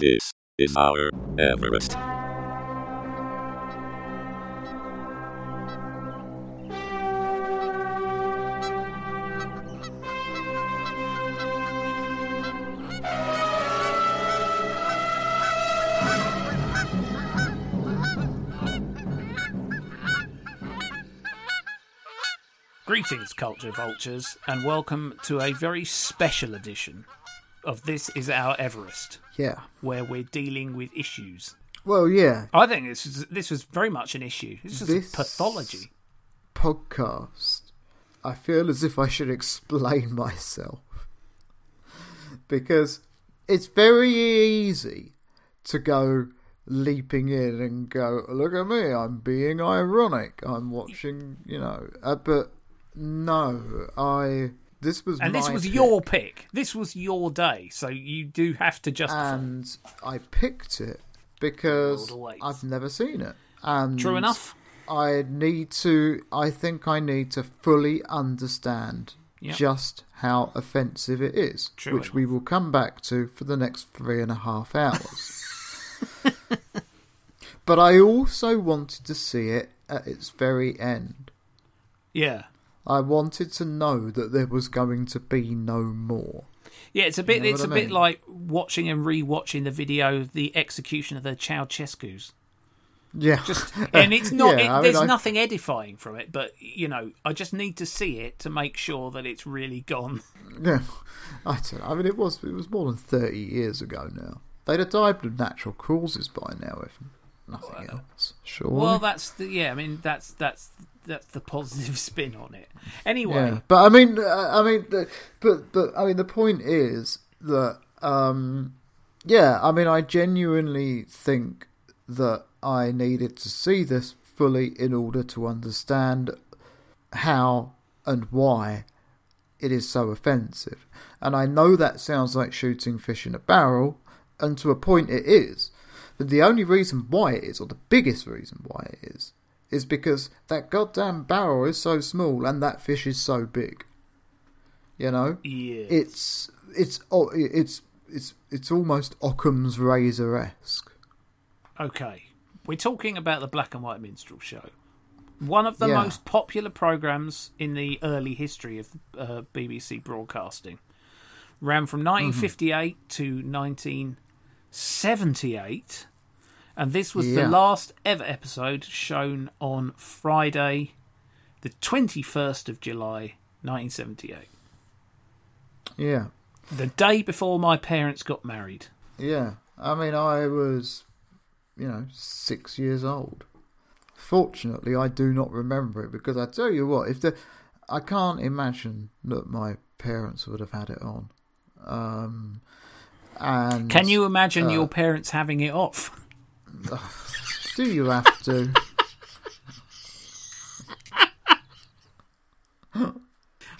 This is our Everest. Greetings, culture vultures, and welcome to a very special edition of This Is Our Everest, Yeah. where we're dealing with issues. Well, yeah. I think this was this was very much an issue. This is This- pathology. Podcast. I feel as if I should explain myself. Because it's very easy to go leaping in and go, look at me, I'm being ironic. I'm watching, you know. Uh, but no, I. This was And this was pick, your pick. This was your day, so you do have to justify. And I picked it because I've never seen it. And True enough. I need to. I think I need to fully understand Yep. just how offensive it is, True which we will come back to for the next three and a half hours. but I also wanted to see it at its very end. Yeah, I wanted to know that there was going to be no more. yeah. It's a bit. know it's a I bit like watching and re-watching the video of the execution of the Ceausescu's. Yeah, Just and it's not. Yeah, it, I mean, there's I- nothing edifying from it, but you know, I just need to see it to make sure that it's really gone. Yeah, I don't know. I mean, it was it was more than thirty years ago now. They'd have died of natural causes by now, if nothing else. Sure. Well, that's the yeah. I mean, that's that's that's the positive spin on it. Anyway, yeah, but I mean, uh, I mean, but but I mean, the point is that, um, yeah, I mean, I genuinely think that I needed to see this fully in order to understand how and why it is so offensive. And I know that sounds like shooting fish in a barrel, and to a point it is. But the only reason why it is, or the biggest reason why it is, is because that goddamn barrel is so small and that fish is so big. You know, yeah, it's it's oh, it's it's it's almost Occam's razor esque. okay. We're talking about the Black and White Minstrel Show, one of the Yeah. most popular programs in the early history of uh, BBC broadcasting. Ran from 1958 to 1978, and this was the last ever episode shown on Friday, the 21st of July, 1978. Yeah, The day before my parents got married. yeah. I mean, I was, you know, six years old. Fortunately, I do not remember it because I tell you what, if the, I can't imagine that my parents would have had it on. Um, and Can you imagine uh, your parents having it off? Do you have to?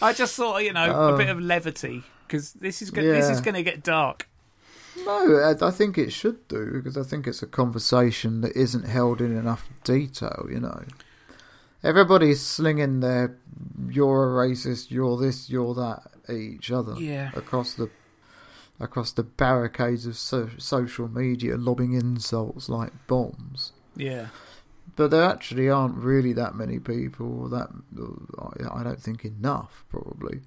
I just thought, you know, a oh. bit of levity because this is go- this yeah. is going to get dark. No, I- I think it should do because I think it's a conversation that isn't held in enough detail. You know, everybody's slinging their "you're a racist," "you're this," "you're that" at each other Yeah. across the across the barricades of so- social media, lobbing insults like bombs. Yeah, But there actually aren't really that many people that I don't think enough probably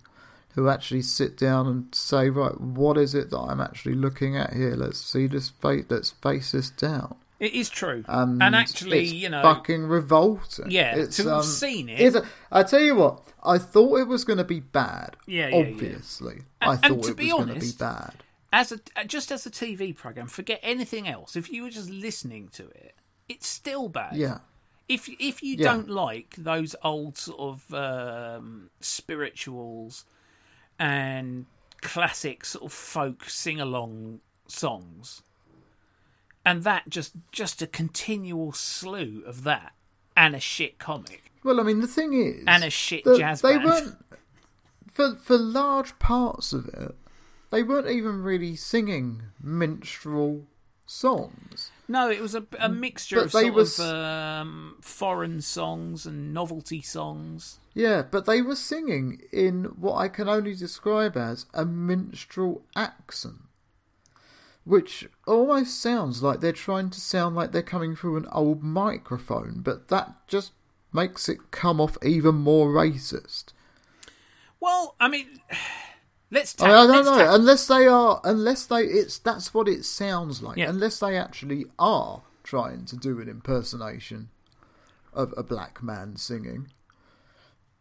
who actually sit down and say, right, what is it that I'm actually looking at here? Let's see this face. Let's face this down. it is true. And, and actually, you know, fucking revolting. Yeah, it's, to have um, seen it- a- I tell you what, I thought it was going to be bad. Yeah, yeah, yeah. obviously, And- I thought it was going to be bad. As a uh, just as a TV program, forget anything else. If you were just listening to it, it's still bad. Yeah, If if you Yeah. don't like those old sort of um, spirituals and classic sort of folk sing along songs, and that just just a continual slew of that and a shit comic Well, I mean, the thing is, and a shit jazz they band. weren't for for large parts of it. They weren't even really singing minstrel songs. No, it was a, a mixture But of they was- of um, foreign songs and novelty songs. Yeah, but they were singing in what I can only describe as a minstrel accent. which almost sounds like they're trying to sound like they're coming through an old microphone, but that just makes it come off even more racist. Well, I mean, let's. I, Ta- mean, I don't know ta- unless they are unless they it's that's what it sounds like Yeah. unless they actually are trying to do an impersonation of a black man singing.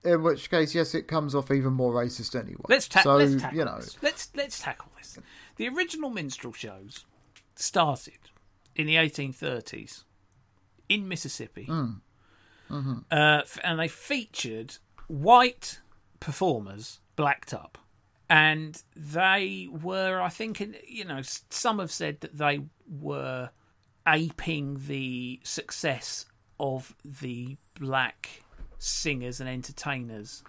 In which case, yes, it comes off even more racist anyway. Let's, ta- so let's tackle you know, this. Let's let's tackle this. The original minstrel shows started in the 1830s in Mississippi, Mm. Mm-hmm. uh, and they featured white performers blacked up, and they were, I think, in, you know, some have said that they were aping the success of the black singers and entertainers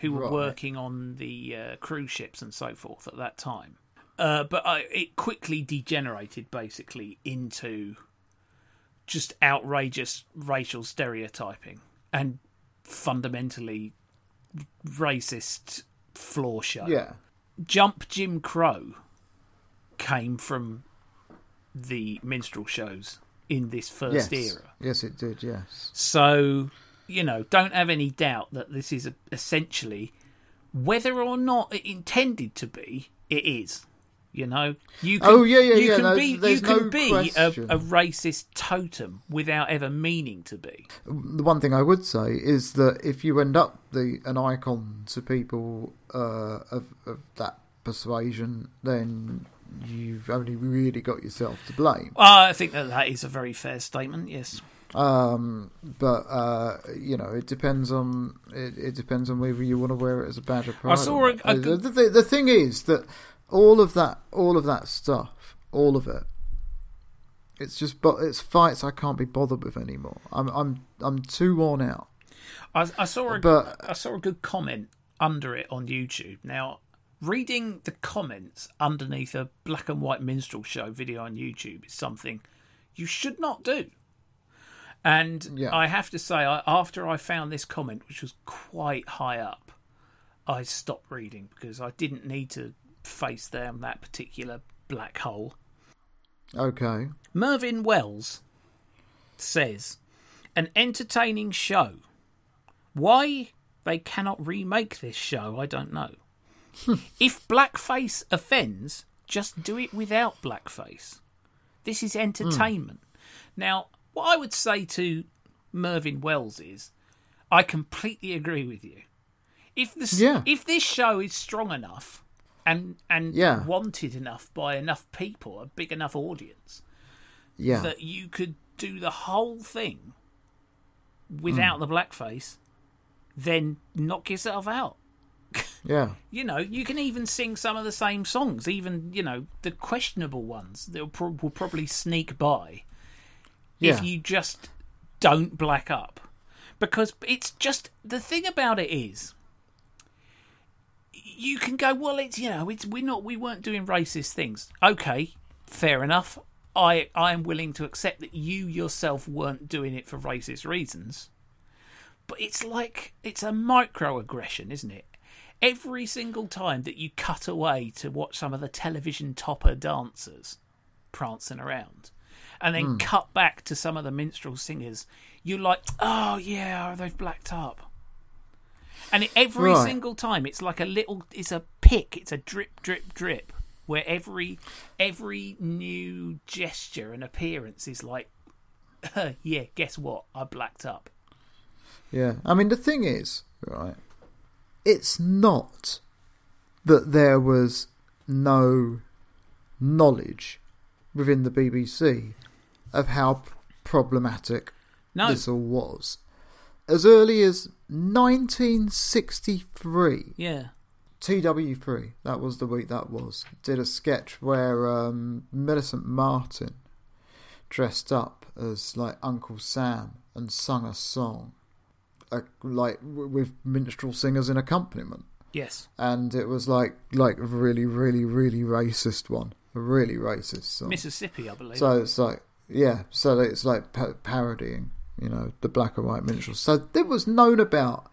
who were Right. working on the uh, cruise ships and so forth at that time. Uh, but uh, it quickly degenerated basically into just outrageous racial stereotyping and fundamentally racist floor show. yeah, Jump Jim Crow came from the minstrel shows in this first yes, era. yes, it did. Yes, So, you know, don't have any doubt that this is essentially, whether or not it intended to be, it is. You know, you can, Oh, yeah, yeah, you yeah, can there's- be there's you can no be a, a racist totem without ever meaning to be. the one thing I would say is that if you end up the an icon to people uh, of, of that persuasion, then you've only really got yourself to blame. Well, I think that that is a very fair statement. Yes. Um, but uh, you know, it depends on it, it depends on whether you want to wear it as a badge of pride. I saw a- a Uh, the, the, the thing is that all of that, all of that stuff, all of it, it's just but it's fights I can't be bothered with anymore. I'm I'm I'm too worn out. I, I saw a But- I saw a good comment under it on YouTube. Now, reading the comments underneath a black and white minstrel show video on YouTube is something you should not do. And Yeah. I have to say, I, after I found this comment, which was quite high up, I stopped reading because I didn't need to face there on that particular black hole. Okay. Mervyn Wells says, an entertaining show. Why they cannot remake this show, I don't know. if blackface offends, just do it without blackface. This is entertainment. Hmm. Now, what I would say to Mervyn Wells is, I completely agree with you. If this Yeah. if this show is strong enough and and Yeah. wanted enough by enough people, a big enough audience, Yeah. that you could do the whole thing without mm. the blackface, then knock yourself out. yeah. You know, you can even sing some of the same songs, even you know the questionable ones that will, pro- will probably sneak by if you just don't black up, because it's just the thing about it is. You can go well. It's you know it's we're not we weren't doing racist things. Okay, fair enough. I I am willing to accept that you yourself weren't doing it for racist reasons. But it's like it's a microaggression, isn't it? Every single time that you cut away to watch some of the television topper dancers prancing around, and then hmm. cut back to some of the minstrel singers, you're like, oh yeah, they've blacked up. And every Right. single time, it's like a little, it's a pick, it's a drip, drip, drip, where every every new gesture and appearance is like, yeah, guess what? I blacked up. Yeah. I mean, the thing is, right, it's not that there was no knowledge within the BBC of how problematic No, this all was. As early as 1963, yeah, TW3, that was the week that was, did a sketch where um, Millicent Martin dressed up as like Uncle Sam and sung a song, uh, like w- with minstrel singers in accompaniment, yes, and it was like like a really really really racist one, a really racist song. Mississippi, I believe. So it's like, yeah, so it's like pa- parodying, you know, the black and white minstrels. So it was known about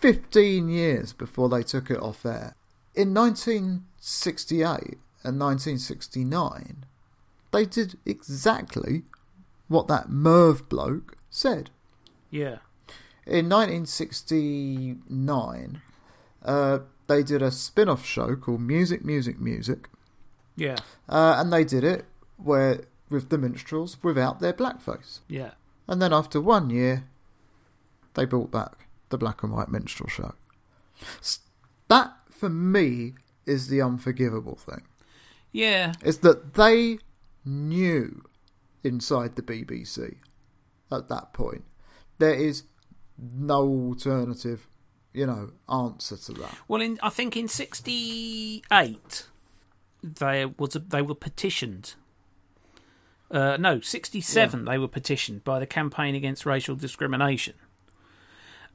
15 years before they took it off air. In 1968, and 1969, they did exactly what that Merv bloke said. Yeah. In 1969, uh, they did a spin off show called Music, Music, Music, Yeah. uh, and they did it where with the minstrels without their blackface. Yeah. And then after one year, they brought back the black and white minstrel show. That, for me, is the unforgivable thing. Yeah. Is that they knew inside the BBC at that point there is no alternative, you know, answer to that. Well, in I think in '68, they was a, they were petitioned. Uh, no, '67 they were petitioned by the Campaign Against Racial Discrimination.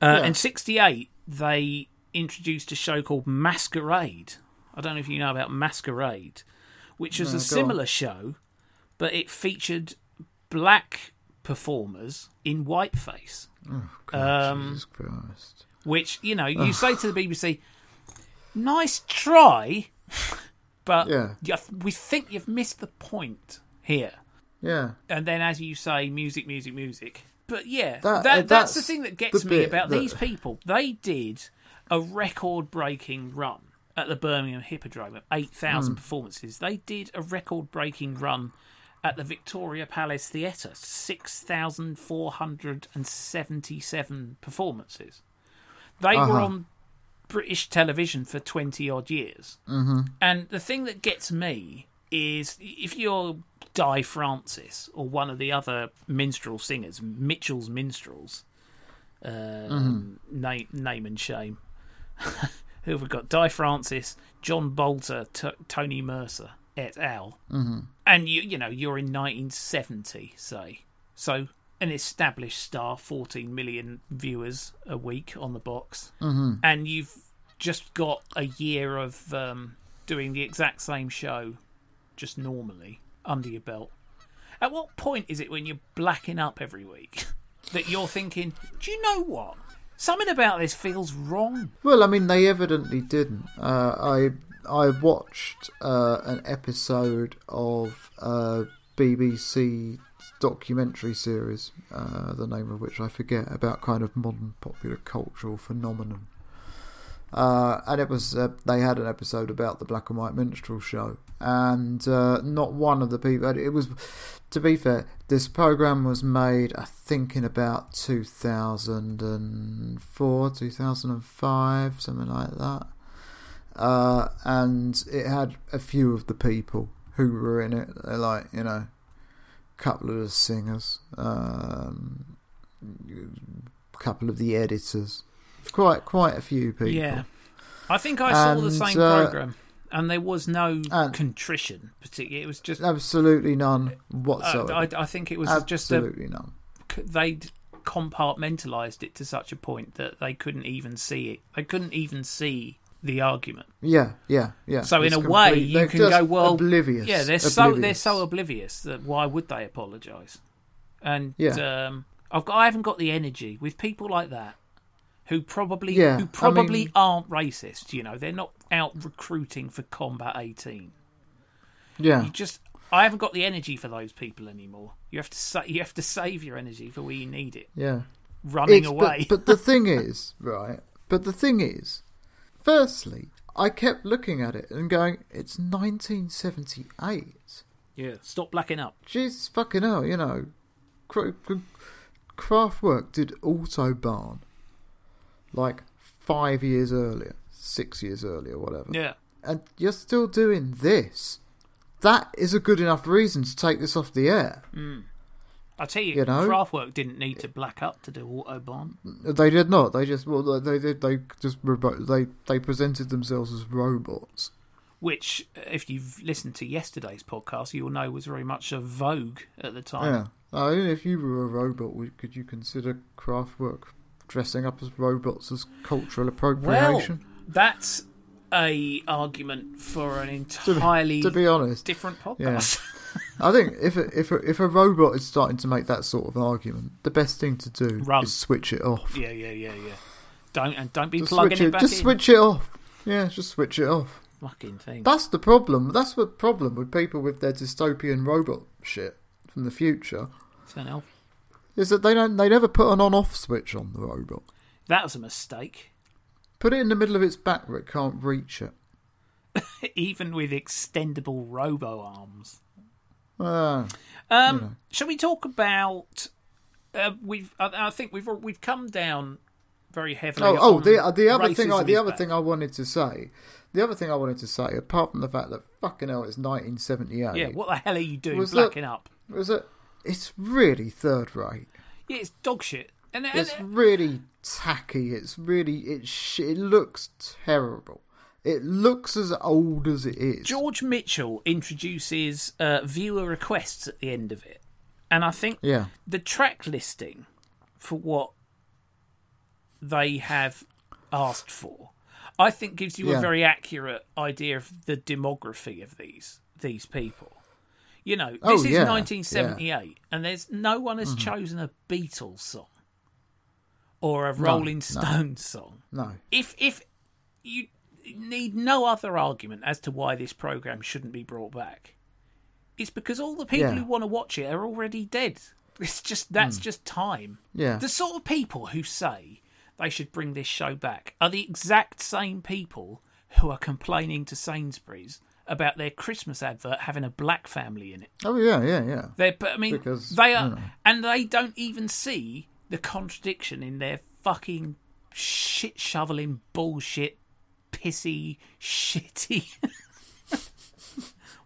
Uh, Yeah. In '68, they introduced a show called Masquerade. I don't know if you know about Masquerade, which was No, a on. similar show, but it featured black performers in whiteface. God, Um, Jesus Christ. Which you know, you say to the BBC, "Nice try," but Yeah. we think you've missed the point here. Yeah. And then, as you say, music, music, music. But yeah, That- that, uh, that's, the thing that gets me about that- these people. They did a record-breaking run at the Birmingham Hippodrome of eight thousand Hmm. performances. They did a record-breaking run at the Victoria Palace Theatre, six thousand four hundred and seventy-seven performances. They were Uh-huh. on British television for 20 odd years. Mm-hmm. And the thing that gets me is if you're Dai Francis or one of the other minstrel singers, Mitchell's Minstrels, um, name, name and shame. Who have we got? Dai Francis, John Boulter, T- Tony Mercer, et al. Mm-hmm. And you, you know, you're in 1970, say. So an established star, 14 million viewers a week on the box, mm-hmm. and you've just got a year of um, doing the exact same show, just normally under your belt. At what point is it when you're blacking up every week that you're thinking, do you know what? Something about this feels wrong. Well, I mean, they evidently didn't. Uh, I I watched uh, an episode of uh, BBC documentary series, uh, the name of which I forget, about kind of modern popular cultural phenomenon. Uh, and it was uh, they had an episode about the black and white minstrel show, and uh, not one of the people. It was, to be fair, this program was made, I think, in about two thousand and four, two thousand and five, something like that. Uh, and it had a few of the people who were in it, They're like you know, a couple of the singers, um, a couple of the editors, quite quite a few people. Yeah. I think I saw the same uh, program, and there was no and- contrition, particularly. It was just. Absolutely none Uh, whatsoever. I, I think it was just a, Absolutely none. they'd compartmentalized it to such a point that they couldn't even see it. They couldn't even see the argument. Yeah, yeah, yeah. So in It's a way, you can just go, well, oblivious. Yeah, they're so they're oblivious. so oblivious that why would they apologise? And Yeah. um, I've got, I haven't got the energy with people like that who probably Yeah, who I probably mean- aren't racist. You know, they're not out recruiting for Combat 18. Yeah, You just I haven't got the energy for those people anymore. You have to sa- you have to save your energy for where you need it. yeah. Running It's- away. But, but the thing is, right? But the thing is, firstly, I kept looking at it and going, "It's 1978." yeah, stop blacking up. Jesus fucking hell, you know. Cra- Cra- Kraftwerk did Autobahn like five years earlier, six years earlier, whatever. Yeah. and you're still doing this. That is a good enough reason to take this off the air. Mm. I tell you, You know? Kraftwerk didn't need to black up to do Autobahn. They did not. They just well, they they they just they they presented themselves as robots. which, if you've listened to yesterday's podcast, you'll know was very much a vogue at the time. Yeah. I mean, if you were a robot, could you consider Kraftwerk dressing up as robots as cultural appropriation. Well, that's a argument for an entirely to be honest, different podcast. I think if a, if a, if a robot is starting to make that sort of argument, the best thing to do Run. is switch it off. yeah, yeah, yeah, yeah. Don't and don't be Just plugging it it. back Just in. switch it off. Yeah, just switch it off. fucking thing. That's the problem. That's the problem with people with their dystopian robot shit from the future. Turn it off. Is that they don't they never put an on off switch on the robot. That was a mistake. Put it in the middle of its back where it can't reach it. Even with extendable robo arms. Ah, Um, Shall we talk about? Uh, we've. I, I think we've we've come down very heavily. oh, oh, the the other thing, I, the other bad. thing I wanted to say, the other thing I wanted to say, apart from the fact that fucking hell, it's 1978. Yeah, what the hell are you doing, blacking that- up? was it? It's really third rate. Yeah, it's dog shit. And, and It's really tacky. It's really it. Sh- it looks terrible. It looks as old as it is. George Mitchell introduces uh, viewer requests at the end of it, and I think Yeah, the track listing for what they have asked for, I think gives you a very accurate idea of the demography of these these people. You know, this Oh, is yeah, 1978, and there's no one has mm-hmm. chosen a Beatles song or a Rolling no. Stones song. no. If if you need no other argument as to why this program shouldn't be brought back, it's because all the people Yeah. who want to watch it are already dead. It's just that's mm. just time. Yeah. The sort of people who say they should bring this show back are the exact same people who are complaining to Sainsbury's about their Christmas advert having a black family in it. Oh yeah, yeah, yeah. But I mean, Because, they are, you know. and they don't even see the contradiction in their fucking shit shoveling bullshit, pissy, shitty.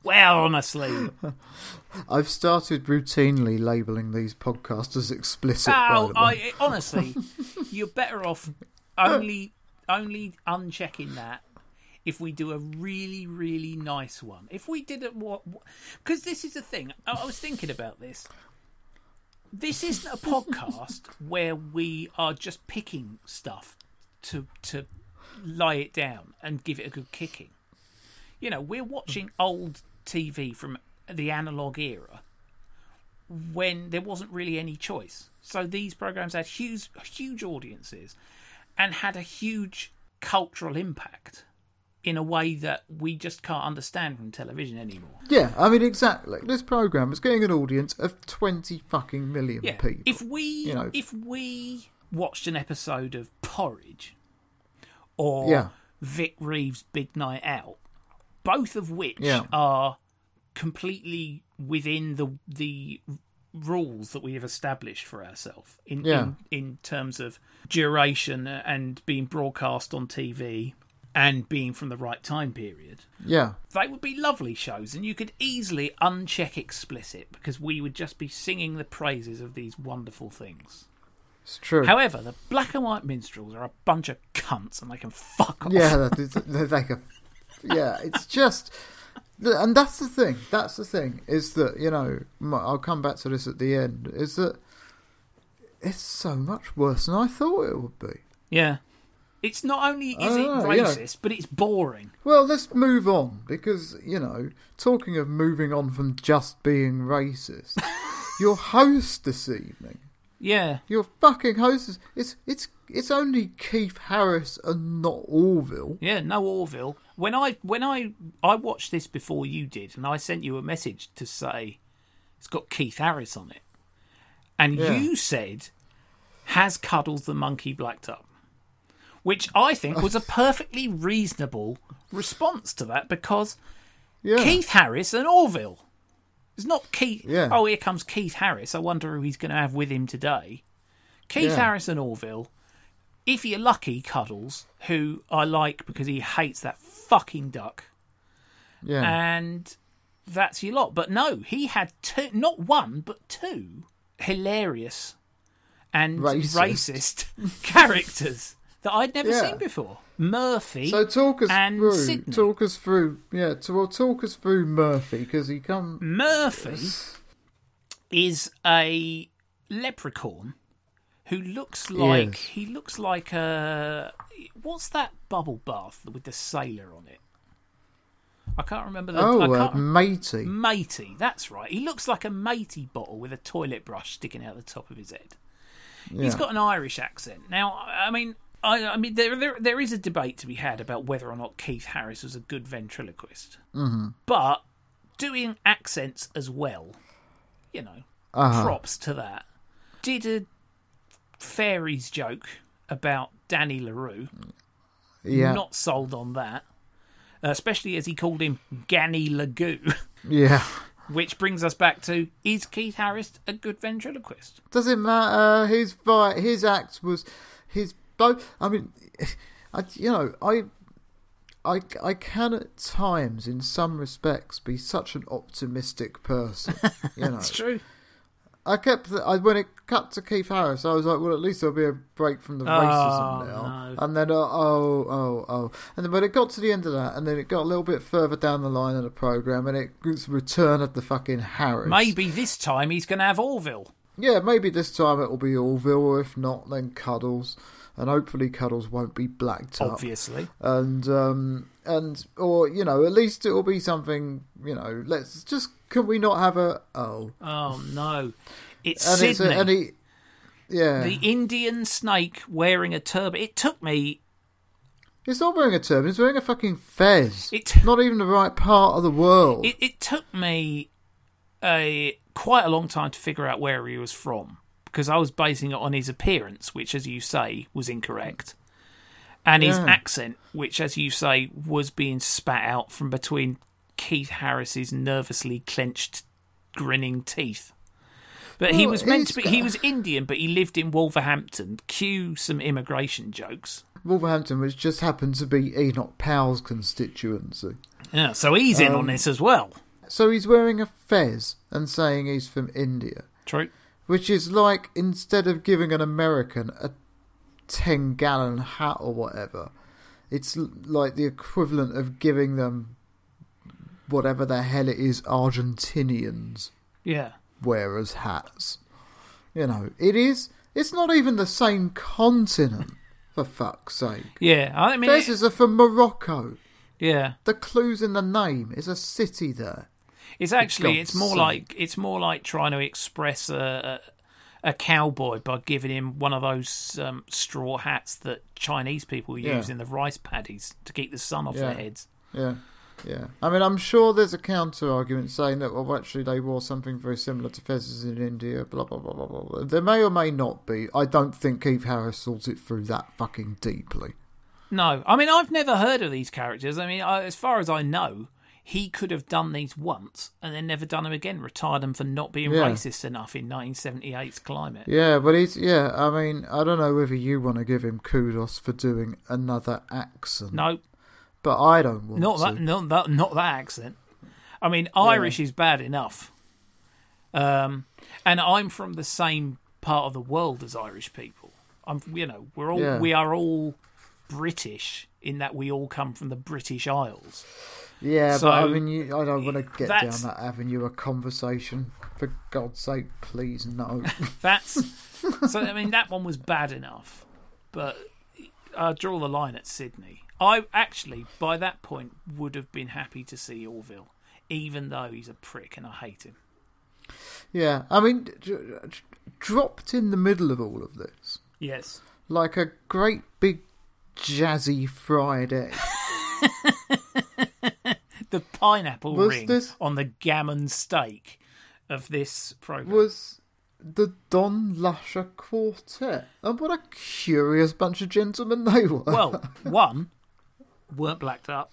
well, honestly, I've started routinely labelling these podcasts as explicit. oh, by the way. I, honestly, you're better off only only unchecking that if we do a really really nice one. If we did it, what? Because this is the thing. I, I was thinking about this. This isn't a podcast where we are just picking stuff to to lie it down and give it a good kicking. You know, we're watching mm. old TV from the analog era when there wasn't really any choice. So these programs had huge, huge audiences and had a huge cultural impact in a way that we just can't understand from television anymore. yeah, I mean exactly. This program is getting an audience of twenty fucking million Yeah, people. if we you know. if we watched an episode of Porridge or Yeah. Vic Reeves' Big Night Out, both of which Yeah. are completely within the the rules that we have established for ourselves in, Yeah. in in terms of duration and being broadcast on TV and being from the right time period yeah, they would be lovely shows and you could easily uncheck explicit because we would just be singing the praises of these wonderful things it's true. however the black and white minstrels are a bunch of cunts and they can fuck off yeah, they're like a, yeah, it's just, and that's the thing. That's the thing is that you know I'll come back to this at the end. Is that it's so much worse than I thought it would be. yeah it's not only is it ah, yeah. racist but it's boring Well, let's move on because you know, talking of moving on from just being racist, your host this evening, yeah your fucking host is it's it's it's only Keith Harris and not Orville. yeah no orville when i when i i watched this before you did and i sent you a message to say it's got keith harris on it and Yeah. you said has cuddles the monkey blacked up which i think was a perfectly reasonable response to that because Yeah, keith harris and orville it's not keith Yeah. oh here comes keith harris i wonder who he's going to have with him today keith Yeah. harris and orville if you're lucky cuddles who i like because he hates that fucking duck yeah, and that's your lot. But no, he had two, not one, but two hilarious and Racist. racist, characters that I'd never Yeah. seen before. Murphy So talk us and through. Sydney. Talk us through. Yeah, to, well, talk us through Murphy because he come. Murphy is a leprechaun who looks like Yes. he looks like a what's that bubble bath with the sailor on it? I can't remember the. Oh, uh, matey. Matey, that's right. He looks like a matey bottle with a toilet brush sticking out the top of his head. Yeah. He's got an Irish accent. Now, I mean, I, I mean, there, there there is a debate to be had about whether or not Keith Harris was a good ventriloquist. Mm-hmm. But doing accents as well, you know, Uh-huh. props to that. Did a fairies joke about Danny La Rue. Yeah, Not sold on that. Uh, especially as he called him Ganny Lagoo, yeah. which brings us back to is Keith Harris a good ventriloquist? Does it matter? His his act was his both. I mean, I, you know, I, I, I can at times, in some respects, be such an optimistic person. You know, It's true. I kept I, when it cut to Keith Harris, I was like, well, at least there'll be a break from the Oh, racism now. no. And then, uh, oh, oh, oh, and then when it got to the end of that, and then it got a little bit further down the line of the program, and it was return of the fucking Harris. Maybe this time he's going to have Orville. Yeah, maybe this time it'll be Orville, or if not, then Cuddles, and hopefully Cuddles won't be blacked up, Obviously. and um, and or you know, at least it'll be something. You know, let's just can we not have a oh, Oh no, it's and Sydney, it's a, and he, yeah, the Indian snake wearing a turban. It took me. he's not wearing a turban, he's wearing a fucking fez. It- not even the right part of the world. It, it took me a quite a long time to figure out where he was from because I was basing it on his appearance, which, as you say, was incorrect, and his Yeah. accent, which, as you say, was being spat out from between Keith Harris's nervously clenched, grinning teeth. But he was meant to be. He was Indian, but he lived in Wolverhampton. Cue some immigration jokes. Wolverhampton, which just happened to be Enoch Powell's constituency. Yeah, so he's in on Um, this as well. So he's wearing a fez and saying he's from India. True. Which is like instead of giving an American a 10 gallon hat or whatever, it's like the equivalent of giving them whatever the hell it is Argentinians Yeah. wear as hats. You know, it is. It's not even the same continent, for fuck's sake. Yeah. I mean, it- Fezes are from Morocco. yeah. The clues in the name is a city there. It's actually it's more like it's more like trying to express a a, a cowboy by giving him one of those um, straw hats that Chinese people Yeah. use in the rice paddies to keep the sun off Yeah. their heads. Yeah, yeah. I mean, I'm sure there's a counter argument saying that, well, actually, they wore something very similar to fezzes in India, blah, blah, blah, blah, blah. There may or may not be. I don't think Keith Harris thought it through that fucking deeply. No, I mean I've never heard of these characters. I mean, I, as far as I know, he could have done these once and then never done them again. Retired them for not being Yeah. racist enough in 1978's climate. Yeah, but he's, yeah, I mean, I don't know whether you want to give him kudos for doing another accent, No, but I don't want not to. that, not that, not that accent. I mean, Irish is bad enough. Um, and I'm from the same part of the world as Irish people. I'm, you know, we're all Yeah. we are all British in that we all come from the British Isles. Yeah, So, but I mean, you, I don't want to get down that avenue of conversation. For God's sake, please no. That's so. I mean, that one was bad enough, but I draw the line at Sydney. I actually, by that point, would have been happy to see Orville, even though he's a prick and I hate him. yeah, I mean, dropped in the middle of all of this, Yes. like a great big jazzy fried egg. the pineapple Was ring this- on the gammon steak of this program. was the Don Lusher Quartet. And what a curious bunch of gentlemen they were. well, one weren't blacked up.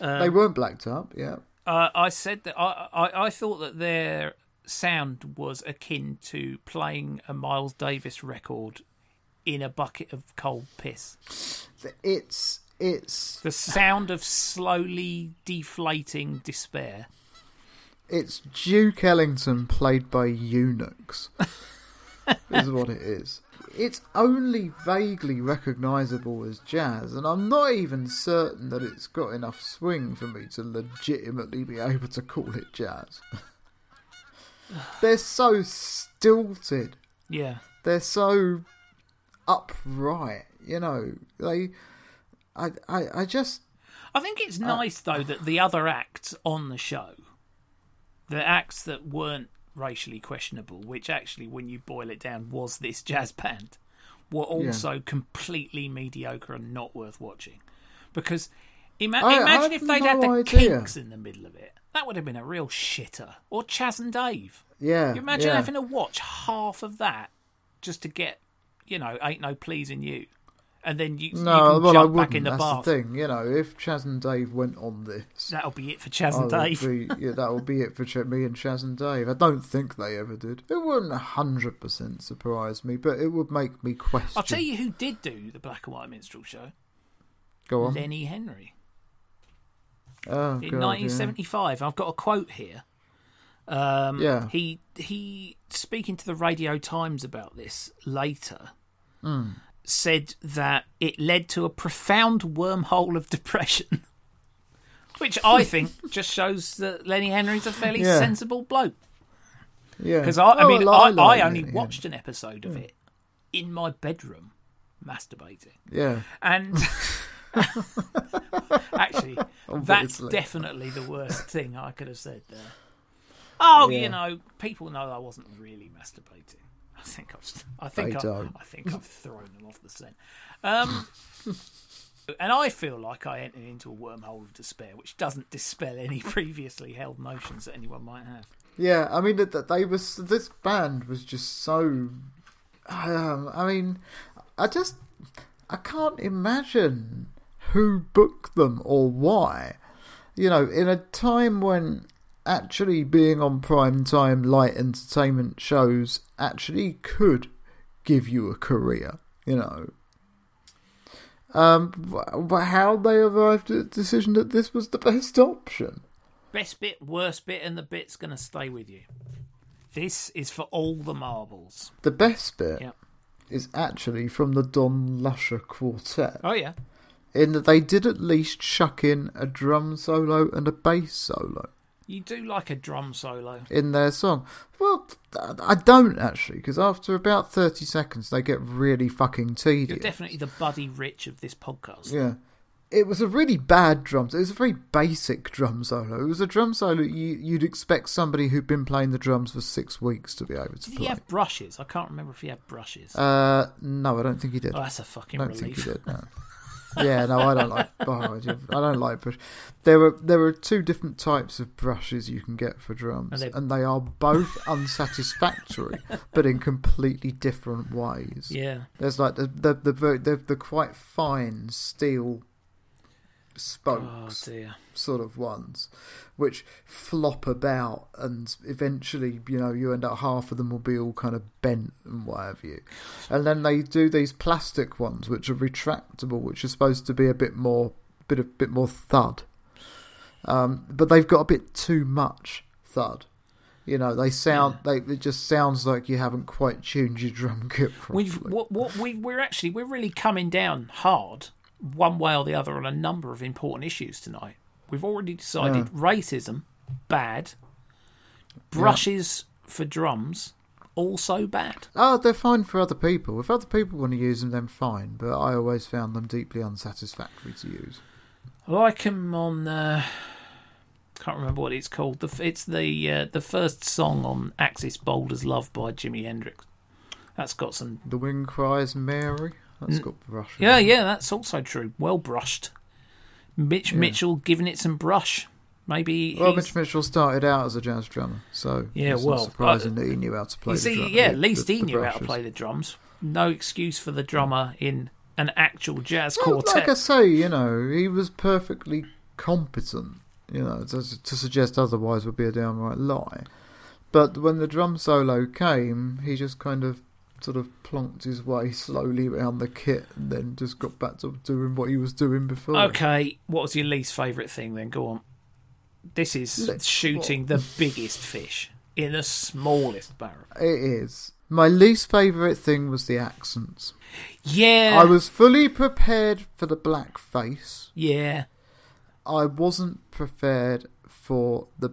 they weren't blacked up, yeah. Uh, I said that I, I I thought that their sound was akin to playing a Miles Davis record in a bucket of cold piss. It's it's The sound of slowly deflating despair. it's Duke Ellington played by eunuchs. is what it is. It's only vaguely recognisable as jazz, and I'm not even certain that it's got enough swing for me to legitimately be able to call it jazz. They're so stilted. Yeah. they're so upright you know they I, I i just I think it's uh, nice though that the other acts on the show, the acts that weren't racially questionable, which actually, when you boil it down, was this jazz band, were also completely mediocre and not worth watching. Because ima- I- I imagine had if they'd had the idea. Kinks in the middle of it. That would have been a real shitter. Or Chas and Dave. Yeah. You imagine yeah. having to watch half of that just to get, you know, ain't no pleasing you, and then you, you No, can well, I jump wouldn't. back in the That's bath. the thing, you know. If Chas and Dave went on this, That'll be it for Chas and Dave. be, yeah, that'll be it for Ch- me and Chas and Dave. I don't think they ever did. It wouldn't hundred percent surprise me, but it would make me question. I'll tell you who did do the black and white minstrel show. Go on. Lenny Henry Oh, in God, yeah. 1975. I've got a quote here. Um, Yeah. He he speaking to the Radio Times about this later Hmm. Said that it led to a profound wormhole of depression, which I think just shows that Lenny Henry's a fairly Yeah. sensible bloke. Yeah, Because I, I Oh, mean, li- I, like I only yeah. watched an episode of it in my bedroom, masturbating, Yeah, and actually, that's definitely the worst thing I could have said there. Oh, Yeah. you know, people know I wasn't really masturbating. I think I've, I think They I. I think I've thrown them off the scent. Um, and I feel like I entered into a wormhole of despair, which doesn't dispel any previously held notions that anyone might have. yeah. I mean, that that they was this band was just so. Um, I mean, I just I can't imagine who booked them or why. You know, in a time when actually being on prime time light entertainment shows actually could give you a career. You know. Um, wh- how they arrived at the decision that this was the best option. Best bit, worst bit, and the bit's going to stay with you. This is for all the marbles. The best bit Yeah. is actually from the Don Lusher Quartet, Oh, yeah. in that they did at least chuck in a drum solo and a bass solo You do like a drum solo. in their song. Well, I don't actually, because after about 30 seconds they get really fucking You're definitely the Buddy Rich of this podcast. Yeah. It was a really bad drum. Solo. It was a very basic drum solo. It was a drum solo you, you'd expect somebody who'd been playing the drums for six weeks to be able to Did he have brushes? I can't remember if he had brushes. Uh, no, I don't think he did. oh, that's a fucking I don't think he did. No. yeah, no, I don't like. Oh, I don't- like brush. There are there are two different types of brushes you can get for drums, And they- and they are both unsatisfactory, but in completely different ways. Yeah. There's like the the the, the, the quite fine steel spokes dear. sort of ones, which flop about, and eventually, you know, you end up half of them will be all kind of bent and what have you. And then they do these plastic ones, which are retractable, which are supposed to be a bit more, bit a bit more thud. Um, but they've got a bit too much thud. You know, they sound, they it just sounds like you haven't quite tuned your drum kit properly. We've what what we we're actually we're really coming down hard one way or the other on a number of important issues tonight. We've already decided racism bad, brushes for drums also bad. Oh, they're fine for other people. If other people want to use them, then fine. But I always found them deeply unsatisfactory to use. I like them on. Uh, can't remember what it's called. The, it's the uh, the first song on Axis Bold as "Love" by Jimi Hendrix. That's got some. The wind cries Mary. That's got brush. Yeah, yeah, that's also true. Well brushed. Mitch Mitchell giving it some brush. Maybe Well, he's- Mitch Mitchell started out as a jazz drummer, so Yeah, it's well, not surprising uh, that he knew how to play. You the see, drum- yeah, the- at least the- he the knew how to brushes. play the drums. No excuse for the drummer in an actual jazz Well, quartet. like I say, you know, he was perfectly competent. You know, to, to suggest otherwise would be a downright lie. But when the drum solo came, he just kind of sort of plonked his way slowly around the kit, and then just got back to doing what he was doing before. Okay, what was your least favourite thing then? Go on. This is Let's- shooting the biggest fish in the smallest barrel. It is. My least favourite thing was the accents. Yeah. I was fully prepared for the black face. Yeah. I wasn't prepared for the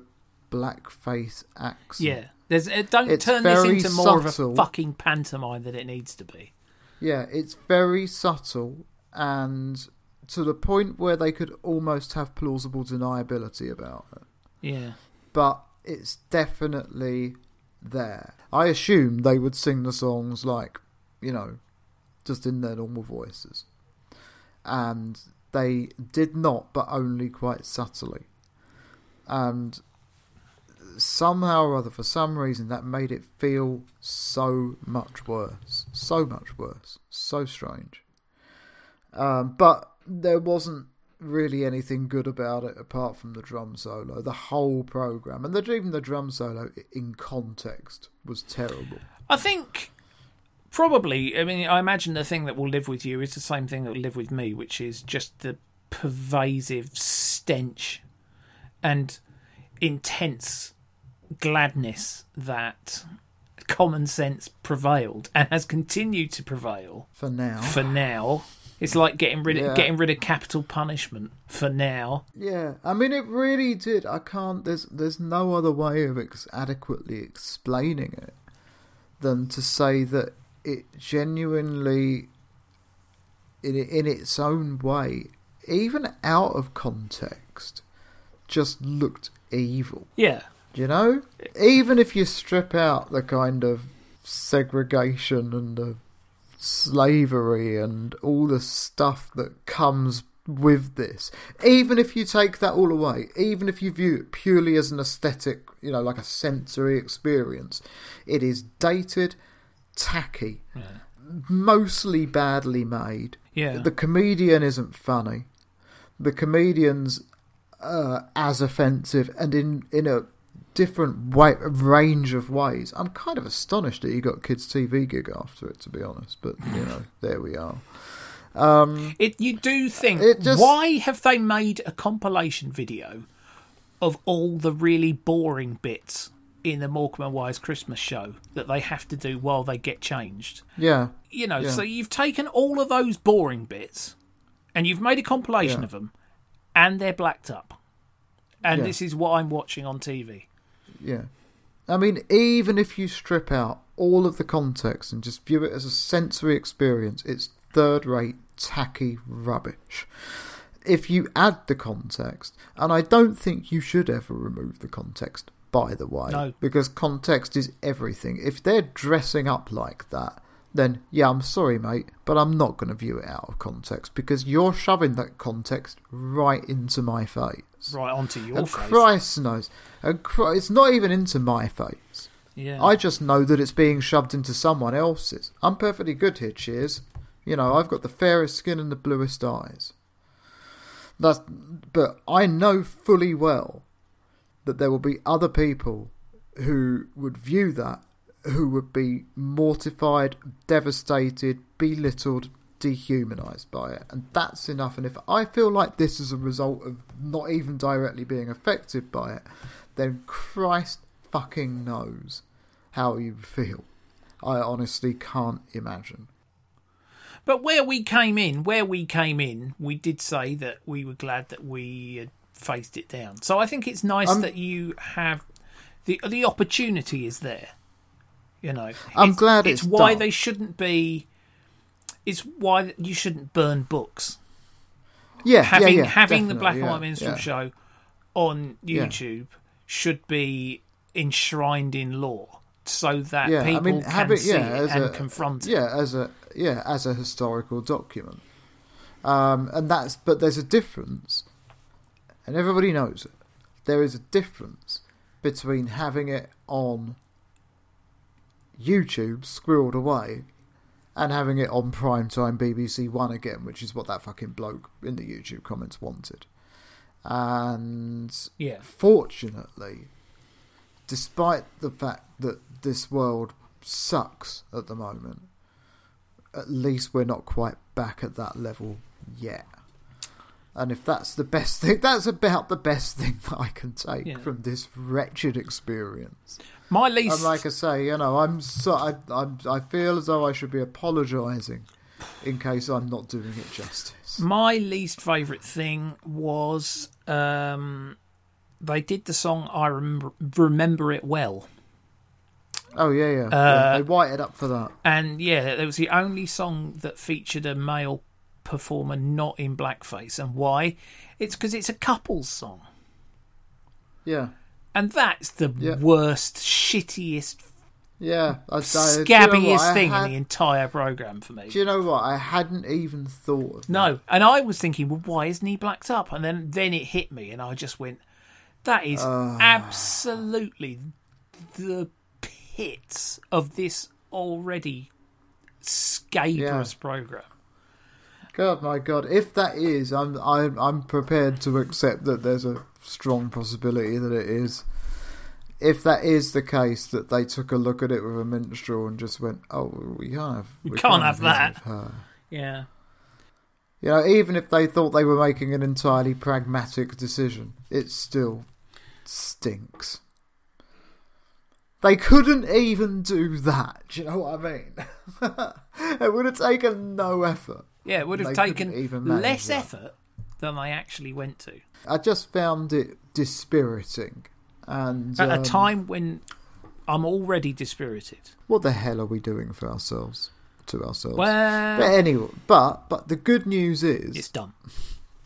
blackface accent. Yeah. There's, uh, don't It's turn this into more of a fucking pantomime than it needs to be. Yeah, it's very subtle and to the point where they could almost have plausible deniability about it. Yeah. But it's definitely there. I assume they would sing the songs like, you know, just in their normal voices. And they did not, but only quite subtly. And somehow or other, for some reason, that made it feel so much worse. So much worse. So strange. Um, but there wasn't really anything good about it apart from the drum solo. The whole program, and the, even the drum solo in context, was terrible. I think probably. I mean, I imagine the thing that will live with you is the same thing that will live with me, which is just the pervasive stench and intense gladness that common sense prevailed and has continued to prevail For now. for now. It's like getting rid of Yeah. getting rid of capital punishment for now. Yeah, I mean, it really did. I can't. There's there's no other way of ex- adequately explaining it than to say that it genuinely, in in its own way, even out of context, just looked evil. Yeah. You know, even if you strip out the kind of segregation and the slavery and all the stuff that comes with this, even if you take that all away, even if you view it purely as an aesthetic, you know, like a sensory experience, it is dated, tacky, mostly badly made. Yeah. The comedian isn't funny. The comedian's uh, as offensive and in in a different way, range of ways. I'm kind of astonished that you got kids TV gig after it, to be honest. But you know, there we are. Um, It you do think just- why have they made a compilation video of all the really boring bits in the Morecambe and Wise Christmas show that they have to do while they get changed? yeah, You know, Yeah. so you've taken all of those boring bits and you've made a compilation Yeah. of them and they're blacked up. And Yeah. this is what I'm watching on TV. Yeah. I mean, even if you strip out all of the context and just view it as a sensory experience, it's third rate, tacky rubbish. If you add the context, and I don't think you should ever remove the context, by the way, No. because context is everything. If they're dressing up like that, then yeah, I'm sorry, mate, but I'm not going to view it out of context because you're shoving that context right into my face. Right onto your And face. Christ knows. And Chri- it's not even into my face. Yeah. I just know that it's being shoved into someone else's. I'm perfectly good here, cheers. You know, I've got the fairest skin and the bluest eyes. That's, but I know fully well that there will be other people who would view that, who would be mortified, devastated, belittled, dehumanized by it. And that's enough. And if I feel like this is a result of not even directly being affected by it, then Christ fucking knows how you feel. I honestly can't imagine. But where we came in, where we came in, we did say that we were glad that we had faced it down. So I think it's nice Um, that you have the the opportunity is there. You know, I'm glad it's it's why done. they shouldn't be. It's why you shouldn't burn books. Yeah, Having yeah, yeah, having the Black and White Minstrel show on. YouTube should be enshrined in law so that people I mean, can it, see it and a confront it. yeah, as a yeah, as a historical document. Um, and that's but there's a difference, and everybody knows it. There is a difference between having it on YouTube squirreled away and having it on primetime BBC One again, which is what that fucking bloke in the YouTube comments wanted. And Yeah. fortunately, despite the fact that this world sucks at the moment, at least we're not quite back at that level yet. And if that's the best thing, that's about the best thing that I can take Yeah. from this wretched experience. My least And like I say, you know, I'm so I, I'm, I feel as though I should be apologising in case I'm not doing it justice. My least favourite thing was um, they did the song I remember, remember It Well. Oh yeah, yeah, yeah. Uh, They whited up for that. And yeah, it was the only song that featured a male performer not in blackface. And why? It's because it's a couple's song. Yeah, And that's the Yeah. worst, shittiest Yeah, I, I, Scabbiest you know thing had- in the entire program for me. Do you know what? I hadn't even thought of that. No, and I was thinking, well, why isn't he blacked up? And then then it hit me, and I just went, that is Ah. absolutely the pits of this already scabrous program. God, my God! If that is, I'm I'm I'm prepared to accept that there's a strong possibility that it is. If that is the case, that they took a look at it with a minstrel and just went, "Oh, we can't have, We can't have that." her." Yeah, You know, even if they thought they were making an entirely pragmatic decision, it still stinks. They couldn't even do that. Do you know what I mean? it would have taken no effort. Yeah, it would have taken even less that. effort than they actually went to I just found it dispiriting. And at um, a time when I'm already dispirited. what the hell are we doing for ourselves? To ourselves. Well, but anyway, but but the good news is it's done.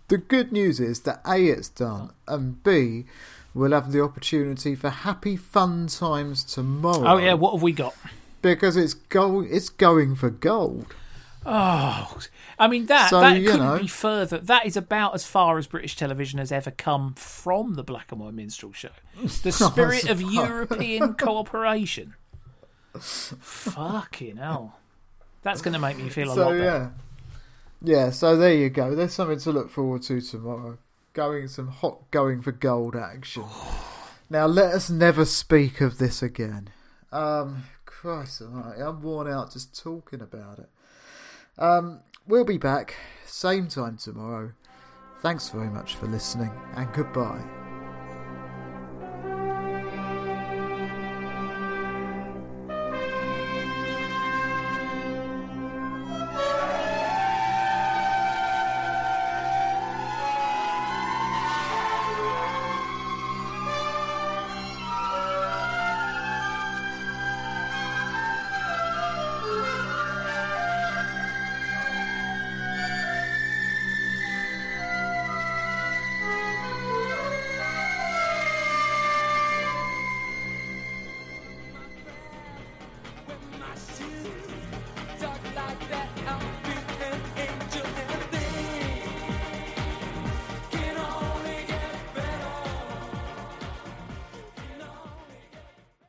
the good news is that a it's done and b we'll have the opportunity for happy fun times tomorrow. Oh yeah, what have we got? because it's going it's going for gold. Oh, I mean that So, that couldn't know. be further. That is about as far as British television has ever come from the black and white minstrel show. The spirit of European cooperation. Fucking hell, that's going to make me feel a so lot better. yeah, yeah. So there you go. There's something to look forward to tomorrow. Going some hot going for gold action. Now let us never speak of this again. Um, Christ I'm worn out just talking about it. Um, we'll be back same time tomorrow. Thanks very much for listening and goodbye.